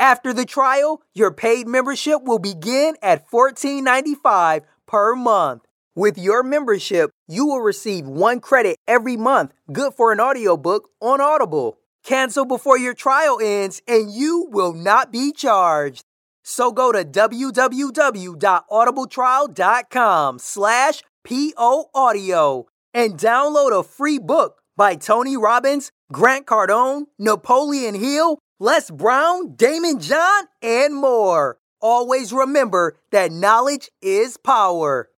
After the trial, your paid membership will begin at $14.95 per month. With your membership, you will receive one credit every month, good for an audiobook on Audible. Cancel before your trial ends and you will not be charged. So go to www.audibletrial.com slash poaudio and download a free book by Tony Robbins, Grant Cardone, Napoleon Hill, Les Brown, Daymond John, and more. Always remember that knowledge is power.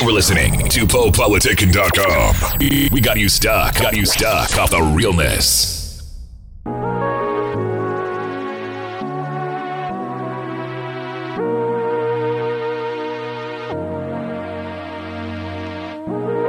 You're listening to PoePoliticking.com. We got you stuck, got you stuck off the realness. You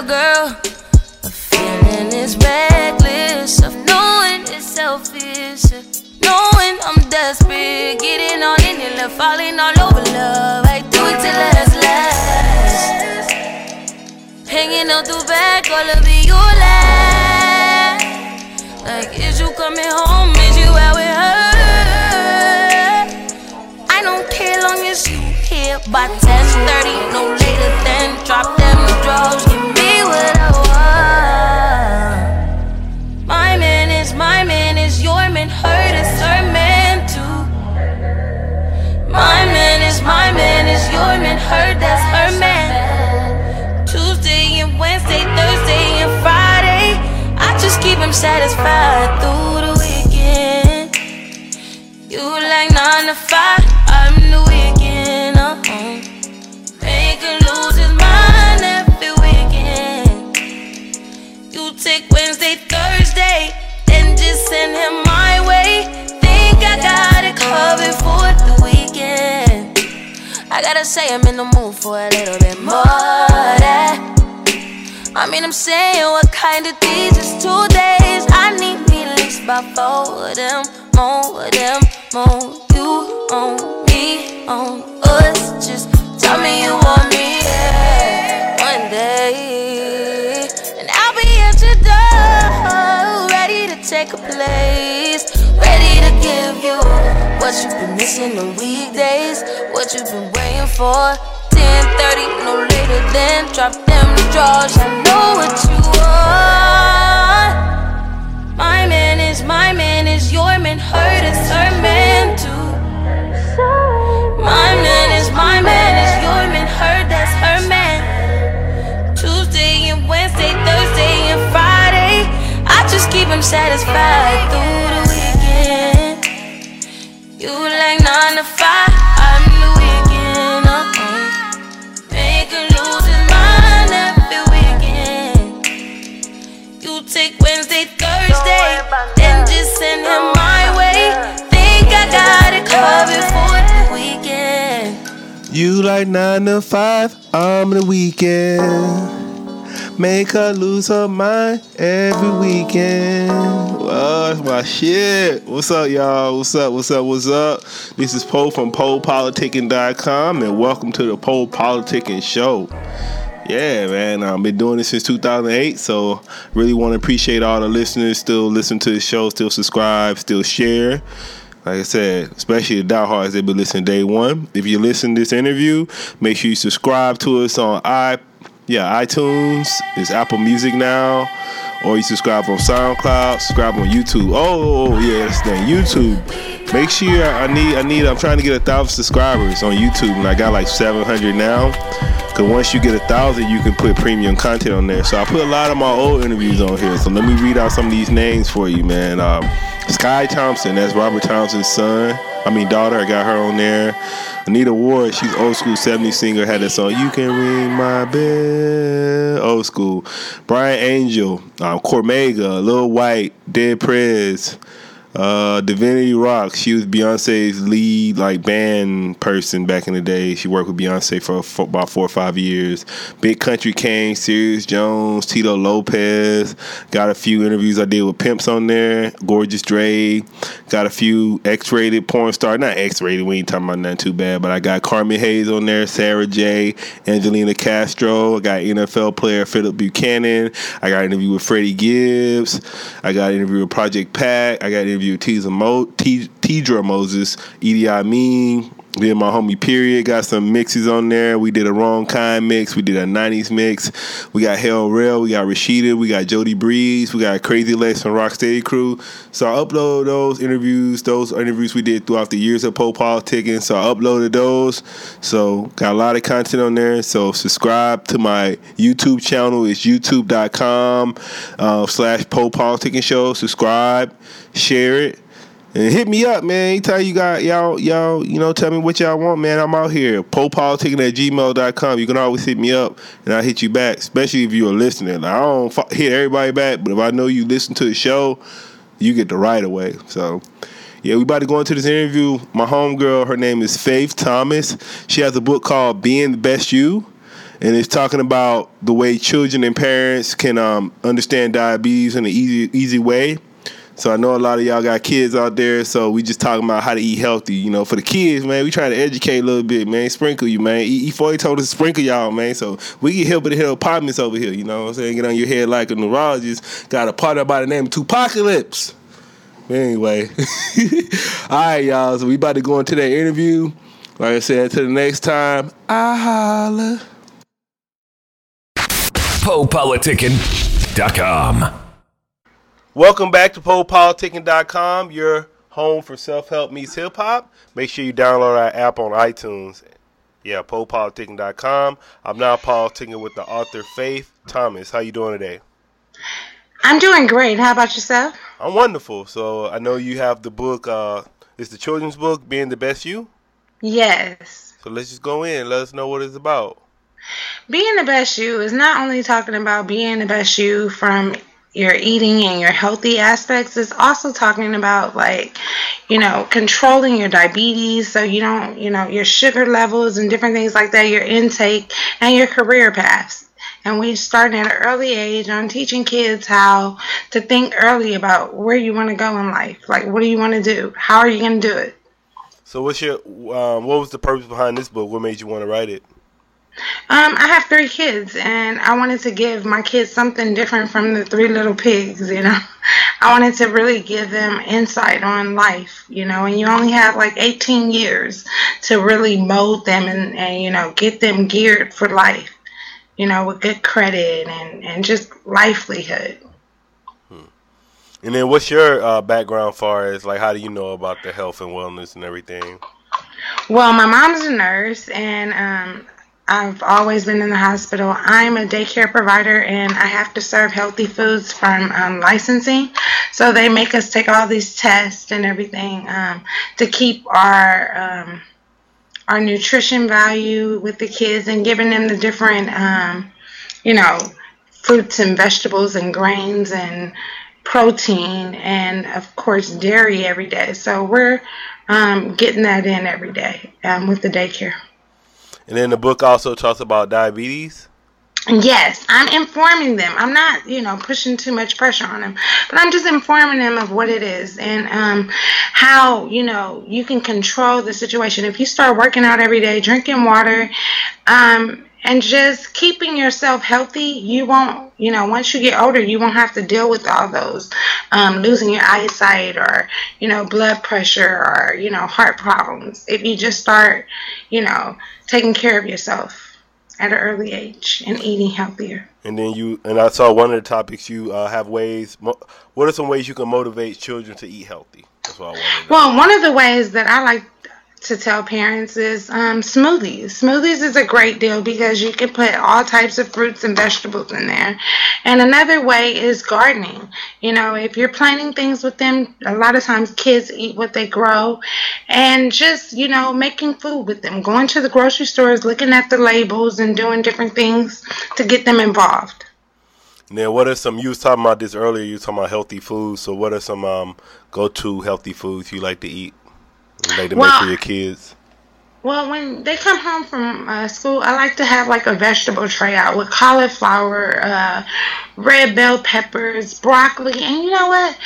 a girl? A feeling is reckless of knowing it's selfish. Knowing I'm desperate, getting on in it, love, falling all over love. I do it till last last. Hanging out the back, all of you last. Like, is you coming home? Is you out with her? I don't care long as you here by 10:30, no later than drop them drugs. Give me Hurt that's her man. Tuesday and Wednesday, Thursday and Friday. I just keep him satisfied through the I gotta say I'm in the mood for a little bit more. That. I mean, I'm saying what kind of these is two days. I need me at least about four of them, more of them, more. You on me, on us. Just tell me you want me yeah, one day, and I'll be at your door, ready to take a place, give you what you've been missing on weekdays, what you've been waiting for. 10:30, no later than drop them drawers. I know what you want. My man is my man is your man. Hurt is her man too. My man is my man is your man. Hurt that's her man. Tuesday and Wednesday, Thursday and Friday. I just keep him satisfied through got for the weekend. You like nine to five, I'm the weekend. Make her lose her mind every weekend. Oh, that's my shit. What's up, y'all? What's up? What's up? What's up? This is Poe from PoePoliticking.com, and welcome to the Poe Politicking Show. Yeah, man. I've been doing this since 2008, so really want to appreciate all the listeners still listen to the show, still subscribe, still share. Like I said, especially the diehards they've been listening day one. If you listen to this interview, make sure you subscribe to us on i yeah iTunes. It's Apple Music now, or you subscribe on SoundCloud. Subscribe on YouTube. Oh yeah, that's the. YouTube. Make sure I need I need I'm trying to get a thousand subscribers on YouTube, and I got like 700 now. Cause once you get a thousand, you can put premium content on there. So I put a lot of my old interviews on here. So let me read out some of these names for you, man. Um, Sky Thompson, that's Robert Thompson's son. I mean daughter. I got her on there. Anita Ward, she's old school 70s singer, had that song, You Can Ring My Bell. Old school. Brian Angel, um, Cormega, Lil White, Dead Prez. Uh, Divinity Roxx. She was Beyonce's lead like band person back in the day. She worked with Beyonce for, for about four or five years. Big Country Kane, Serius Jones, Tito Lopez. Got a few interviews I did with pimps on there. Gorgeous Dre. Got a few X-rated porn star. Not X-rated. We ain't talking about nothing too bad. But I got Carmen Hayes on there. Sarah J. Angelina Castro. I got NFL player Phillip Buchanon. I got an interview with Freddie Gibbs. I got an interview with Project Pat. I got an interview with Tidra Mo- T- Moses, Edie Amin, then my homie Period got some mixes on there. We did a wrong kind mix. We did a '90s mix. We got Hell Rell. We got Rashida. We got Jody Breeze. We got Crazy Legs from Rocksteady Crew. So I upload those interviews. Those interviews we did throughout the years of Poe Politicking. So I uploaded those. So got a lot of content on there. So subscribe to my YouTube channel. It's youtube.com uh, slash Poe Politicking Show. Subscribe, share it. And hit me up, man. Anytime you got y'all, y'all, you know, tell me what y'all want, man. I'm out here. Popoliticking at gmail.com. You can always hit me up and I'll hit you back, especially if you're listening. Like, I don't f- hit everybody back, but if I know you listen to the show, you get the right away. So, yeah, we about to go into this interview. My homegirl, her name is Faith Thomas. She has a book called Being the Best You. And it's talking about the way children and parents can um, understand diabetes in an easy, easy way. So I know a lot of y'all got kids out there, so we just talking about how to eat healthy. You know, for the kids, man, we trying to educate a little bit, man. Sprinkle you, man. E E4 told us to sprinkle y'all, man. So we get help with the hell apartments over here. You know what I'm saying? Get on your head like a neurologist. Got a partner by the name of Tupacalypse. Anyway, all right, y'all. So we about to go into that interview. Like I said, until the next time, I holla. PoePoliticking.com. Welcome back to PoePoliticking.com, your home for self-help meets hip-hop. Make sure you download our app on iTunes. Yeah, PoePoliticking.com. I'm now politicking with the author Faith Thomas. How you doing today? I'm doing great. How about yourself? I'm wonderful. So I know you have the book, uh, it's the children's book, Being the Best You. Yes. So let's just go in. And let us know what it's about. Being the best you is not only talking about being the best you from your eating and your healthy aspects is also talking about like you know controlling your diabetes. So you don't you know your sugar levels and different things like that your intake and your career paths. And we start at an early age on teaching kids how to think early about where you want to go in life. Like what do you want to do? How are you going to do it? So what's your, um, what was the purpose behind this book? What made you want to write it? Um, I have three kids, and I wanted to give my kids something different from the three little pigs, you know. I wanted to really give them insight on life, you know, and you only have like 18 years to really mold them and, and you know, get them geared for life, you know, with good credit and, and just livelihood. And then what's your uh, background far as like how do you know about the health and wellness and everything? Well, my mom's a nurse, and um, I've always been in the hospital. I'm a daycare provider, and I have to serve healthy foods from um, licensing. So they make us take all these tests and everything um, to keep our um, our nutrition value with the kids and giving them the different, um, you know, fruits and vegetables and grains and protein and of course dairy every day. So we're um, getting that in every day um, with the daycare. And then the book also talks about diabetes. Yes, I'm informing them. I'm not, you know, pushing too much pressure on them, but I'm just informing them of what it is and um, how, you know, you can control the situation. If you start working out every day, drinking water, um, and just keeping yourself healthy, you won't, you know, once you get older, you won't have to deal with all those um, losing your eyesight or, you know, blood pressure or, you know, heart problems. If you just start, you know, taking care of yourself at an early age and eating healthier. And then you and I saw one of the topics you uh, have ways. Mo- what are some ways you can motivate children to eat healthy? That's what I wanted. to know. Well, one of the ways that I like to tell parents is um, smoothies. Smoothies is a great deal because you can put all types of fruits and vegetables in there. And another way is gardening. You know, if you're planting things with them, a lot of times kids eat what they grow. And just, you know, making food with them, going to the grocery stores, looking at the labels, and doing different things to get them involved. Now, what are some? You was talking about this earlier. You was talking about healthy foods. So what are some um, go-to healthy foods you like to eat? Like to make for your kids? Well, when they come home from uh, school, I like to have like a vegetable tray out with cauliflower, uh, red bell peppers, broccoli, and you know what?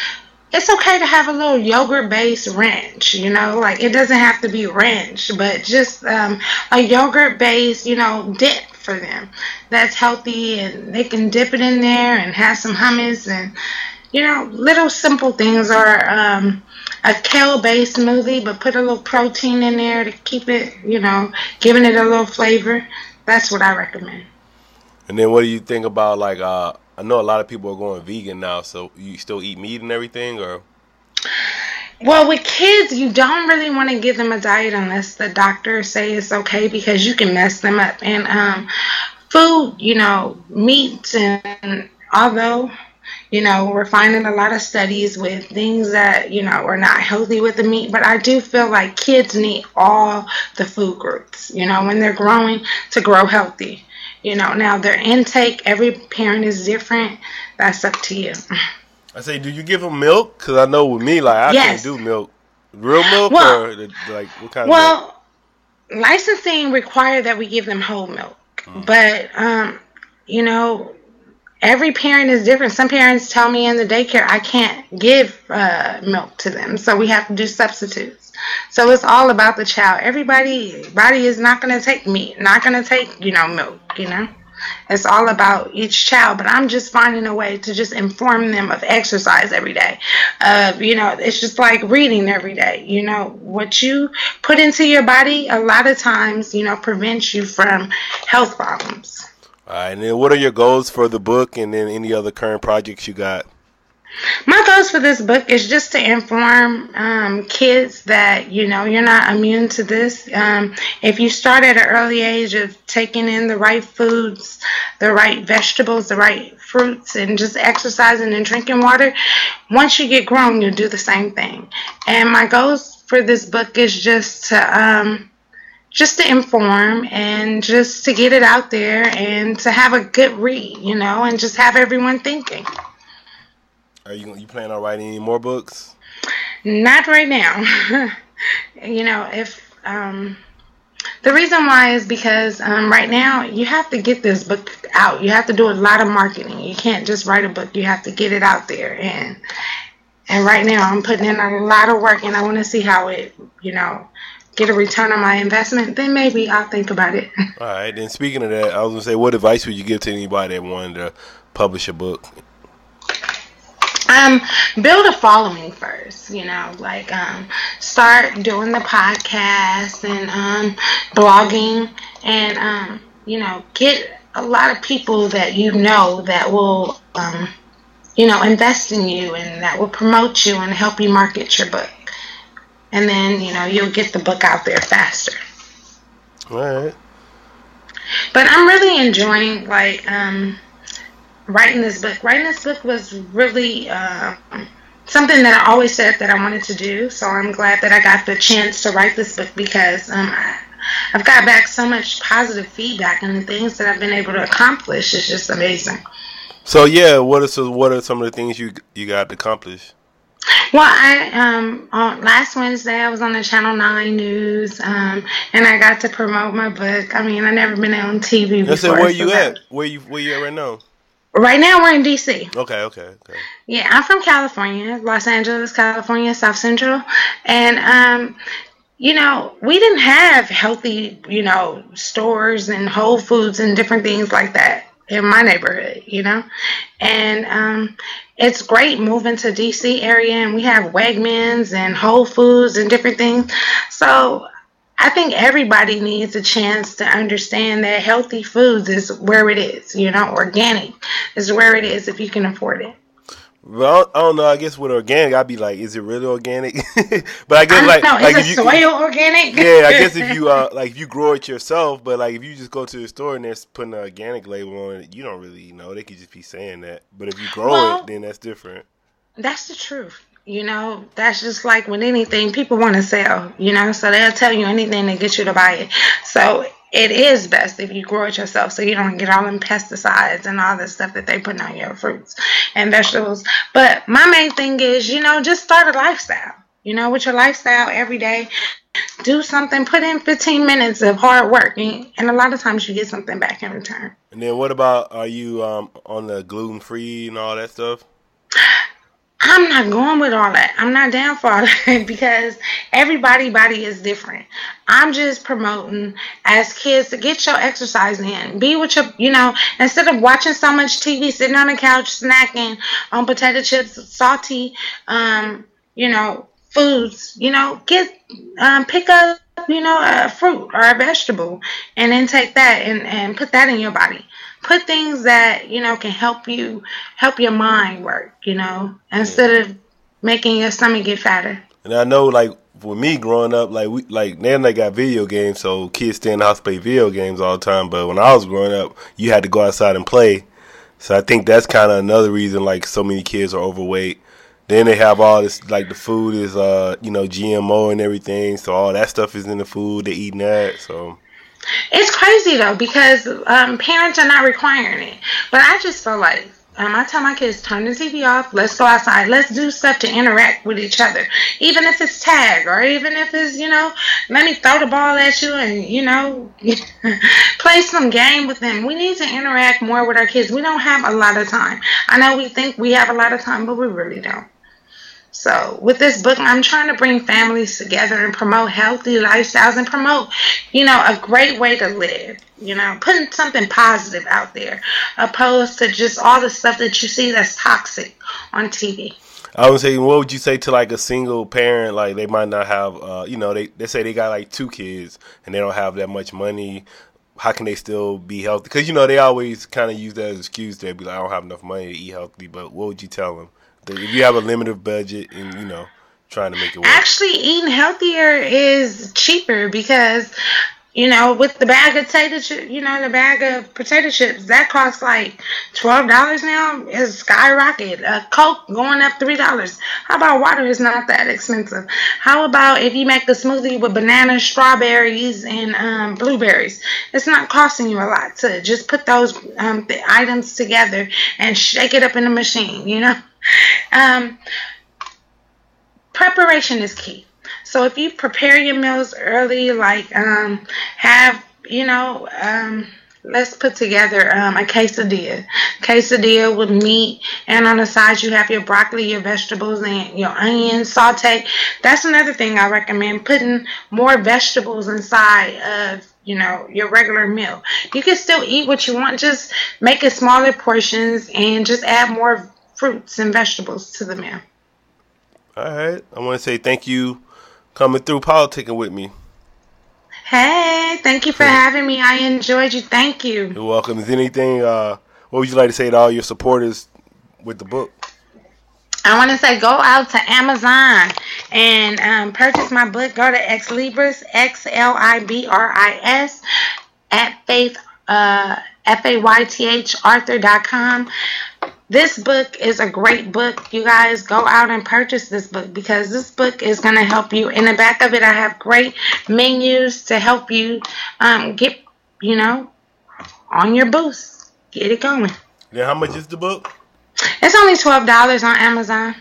It's okay to have a little yogurt-based ranch. You know, like it doesn't have to be ranch, but just um, a yogurt-based, you know, dip for them that's healthy, and they can dip it in there and have some hummus and you know, little simple things are um, a kale-based smoothie, but put a little protein in there to keep it, you know, giving it a little flavor. That's what I recommend. And then what do you think about like? Uh, I know a lot of people are going vegan now. So you still eat meat and everything, or Well, with kids, you don't really want to give them a diet unless the doctor say it's okay because you can mess them up. And um, food, you know, meats and although you know we're finding a lot of studies with things that you know are not healthy with the meat, but I do feel like kids need all the food groups. You know, when they're growing to grow healthy. You know, now their intake, every parent is different. That's up to you. I say, do you give them milk? Because I know with me, like I Yes. can't do milk. Real milk Well- or like what kind of? Well, licensing require that we give them whole milk, but um, you know, every parent is different. Some parents tell me in the daycare I can't give uh, milk to them, so we have to do substitutes. So it's all about the child. Everybody body is not going to take meat, not going to take you know milk. You know. It's all about each child, but I'm just finding a way to just inform them of exercise every day. Uh, you know, it's just like reading every day. You know, what you put into your body a lot of times, you know, prevents you from health problems. All right, and then what are your goals for the book, and then any other current projects you got? My goals for this book is just to inform um, kids that you know you're not immune to this. Um, if you start at an early age of taking in the right foods, the right vegetables, the right fruits, and just exercising and drinking water, once you get grown, you'll do the same thing. And my goals for this book is just to um, just to inform and just to get it out there and to have a good read, you know, and just have everyone thinking. Are you you plan on writing any more books? Not right now. you know, if um, the reason why is because um, right now you have to get this book out. You have to do a lot of marketing. You can't just write a book. You have to get it out there. And and right now I'm putting in a lot of work, and I want to see how it, you know, get a return on my investment. Then maybe I'll think about it. All right. Then speaking of that, I was gonna say, what advice would you give to anybody that wanted to publish a book? um build a following first you know like um start doing the podcast and um blogging and um you know get a lot of people that you know that will um you know invest in you and that will promote you and help you market your book and then you know you'll get the book out there faster All right. but I'm really enjoying like um, writing this book. Writing this book was really um, something that I always said that I wanted to do. So I'm glad that I got the chance to write this book because um, I, I've got back so much positive feedback and the things that I've been able to accomplish is just amazing. So yeah, what are so what are some of the things you you got accomplished? Well, I um on last Wednesday I was on the Channel Nine News, um, and I got to promote my book. I mean, I never been on TV before. Said, where you so that- at? Where you where you at right now? Right now we're in DC. Okay, okay, okay. Yeah, I'm from California, Los Angeles, California, South Central, and um, you know, we didn't have healthy, you know, stores and Whole Foods and different things like that in my neighborhood, you know. And um, it's great moving to DC area and we have Wegmans and Whole Foods and different things. So I think everybody needs a chance to understand that healthy foods is where it is, you know, organic is where it is if you can afford it. Well, I don't know. I guess with organic, I'd be like, is it really organic? but I guess I like, know, like is if you, soil organic? yeah, I guess if you uh like if you grow it yourself, but like if you just go to the store and they're putting an organic label on it, you don't really know. They could just be saying that. But if you grow Well- it, then that's different. That's the truth. You know, that's just like with anything, people want to sell, you know, so they'll tell you anything to get you to buy it. So it is best if you grow it yourself so you don't get all them pesticides and all the stuff that they put on your fruits and vegetables. But my main thing is, you know, just start a lifestyle. You know, with your lifestyle every day, do something, put in 15 minutes of hard work, and and a lot of times you get something back in return. And then what about are you um on the gluten free and all that stuff? I'm not going with all that. I'm not down for all that because everybody body is different. I'm just promoting as kids to get your exercise in. Be with your, you know, instead of watching so much TV, sitting on the couch, snacking on potato chips, salty, um, you know, foods, you know, get, um, pick up, you know, a fruit or a vegetable and then take that and, and put that in your body put things that you know can help you help your mind work you know instead of making your stomach get fatter And I know, like for me growing up, like we like now they got video games, so kids stay in the house play video games all the time. But when I was growing up, you had to go outside and play. So I think that's kind of another reason like so many kids are overweight. Then they have all this like the food is uh you know GMO and everything, so all that stuff is in the food. They're eating that, so it's crazy though because um, parents are not requiring it but i just feel like um, I tell my kids, turn the TV off. Let's go outside. Let's do stuff to interact with each other. Even if it's tag or even if it's, you know, let me throw the ball at you and, you know, play some game with them. We need to interact more with our kids. We don't have a lot of time. I know we think we have a lot of time, but we really don't. So with this book, I'm trying to bring families together and promote healthy lifestyles and promote, you know, a great way to live. You know, putting something positive out there, opposed to just all the stuff that you see that's toxic on TV. I would say, what would you say to like a single parent? Like they might not have, uh, you know, they they say they got like two kids and they don't have that much money. How can they still be healthy? Because you know they always kind of use that as an excuse. They be like, I don't have enough money to eat healthy. But what would you tell them? If you have a limited budget and you know trying to make it work. Actually, eating healthier is cheaper because, you know, with the bag of potato chip, you know, the bag of potato chips that costs like twelve dollars now. Is skyrocket. A Coke going up three dollars. How about water is not that expensive? How about if you make a smoothie with bananas, strawberries, and um, blueberries? It's not costing you a lot to just put those um, items together and shake it up in the machine. You know. Um, preparation is key. So if you prepare your meals early, like um, have you know, um, let's put together um, a quesadilla. Quesadilla with meat, and on the side you have your broccoli, your vegetables, and your onions saute. That's another thing I recommend putting more vegetables inside of you know your regular meal. You can still eat what you want, just make it smaller portions and just add more fruits and vegetables to the meal. All right, I want to say thank you coming through politicking with me. Hey, thank you for having me. I enjoyed you. Thank you. You're welcome. Is anything? Uh, what would you like to say to all your supporters with the book? I want to say go out to Amazon and um, purchase my book. Go to Xlibris, X L I B R I S, at Faith, uh, F A Y T H Arthur.com. This book is a great book. You guys go out and purchase this book because this book is going to help you. In the back of it, I have great menus to help you um, get, you know, on your boost. Get it going. Then how much is the book? It's only $12 on Amazon.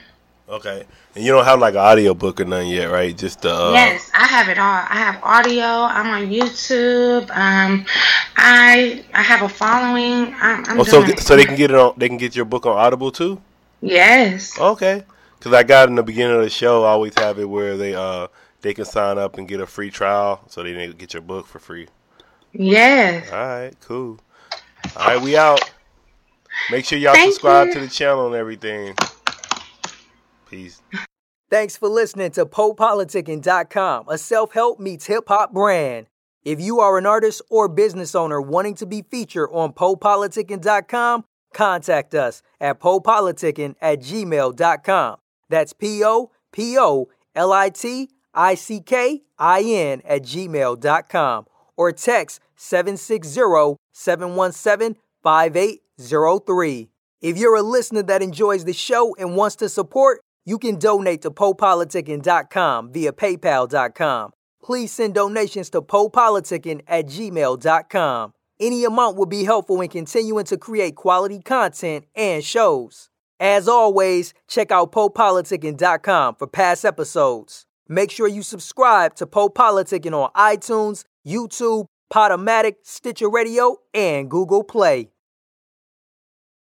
Okay, and you don't have like an audio book or nothing yet, right? Just the. Uh, Yes, I have it all. I have audio. I'm on YouTube. Um, I I have a following. I'm, I'm Oh, so so they can get it on. They can get your book on Audible too. Yes. Okay, because I got in the beginning of the show, I always have it where they uh they can sign up and get a free trial so they can get your book for free. Yes. All right, cool. All right, we out. Make sure y'all Thank subscribe you. to the channel and everything. Peace. Thanks for listening to PoePoliticking.com, a self help meets hip hop brand. If you are an artist or business owner wanting to be featured on PoePoliticking.com, contact us at PoePoliticking at gmail.com. That's P O P O L I T I C K I N at gmail.com or text 760 717 5803. If you're a listener that enjoys the show and wants to support, you can donate to PoePoliticking.com via PayPal.com. Please send donations to PoePoliticking at gmail.com. Any amount will be helpful in continuing to create quality content and shows. As always, check out PoePoliticking.com for past episodes. Make sure you subscribe to Poe on iTunes, YouTube, Podomatic, Stitcher Radio, and Google Play.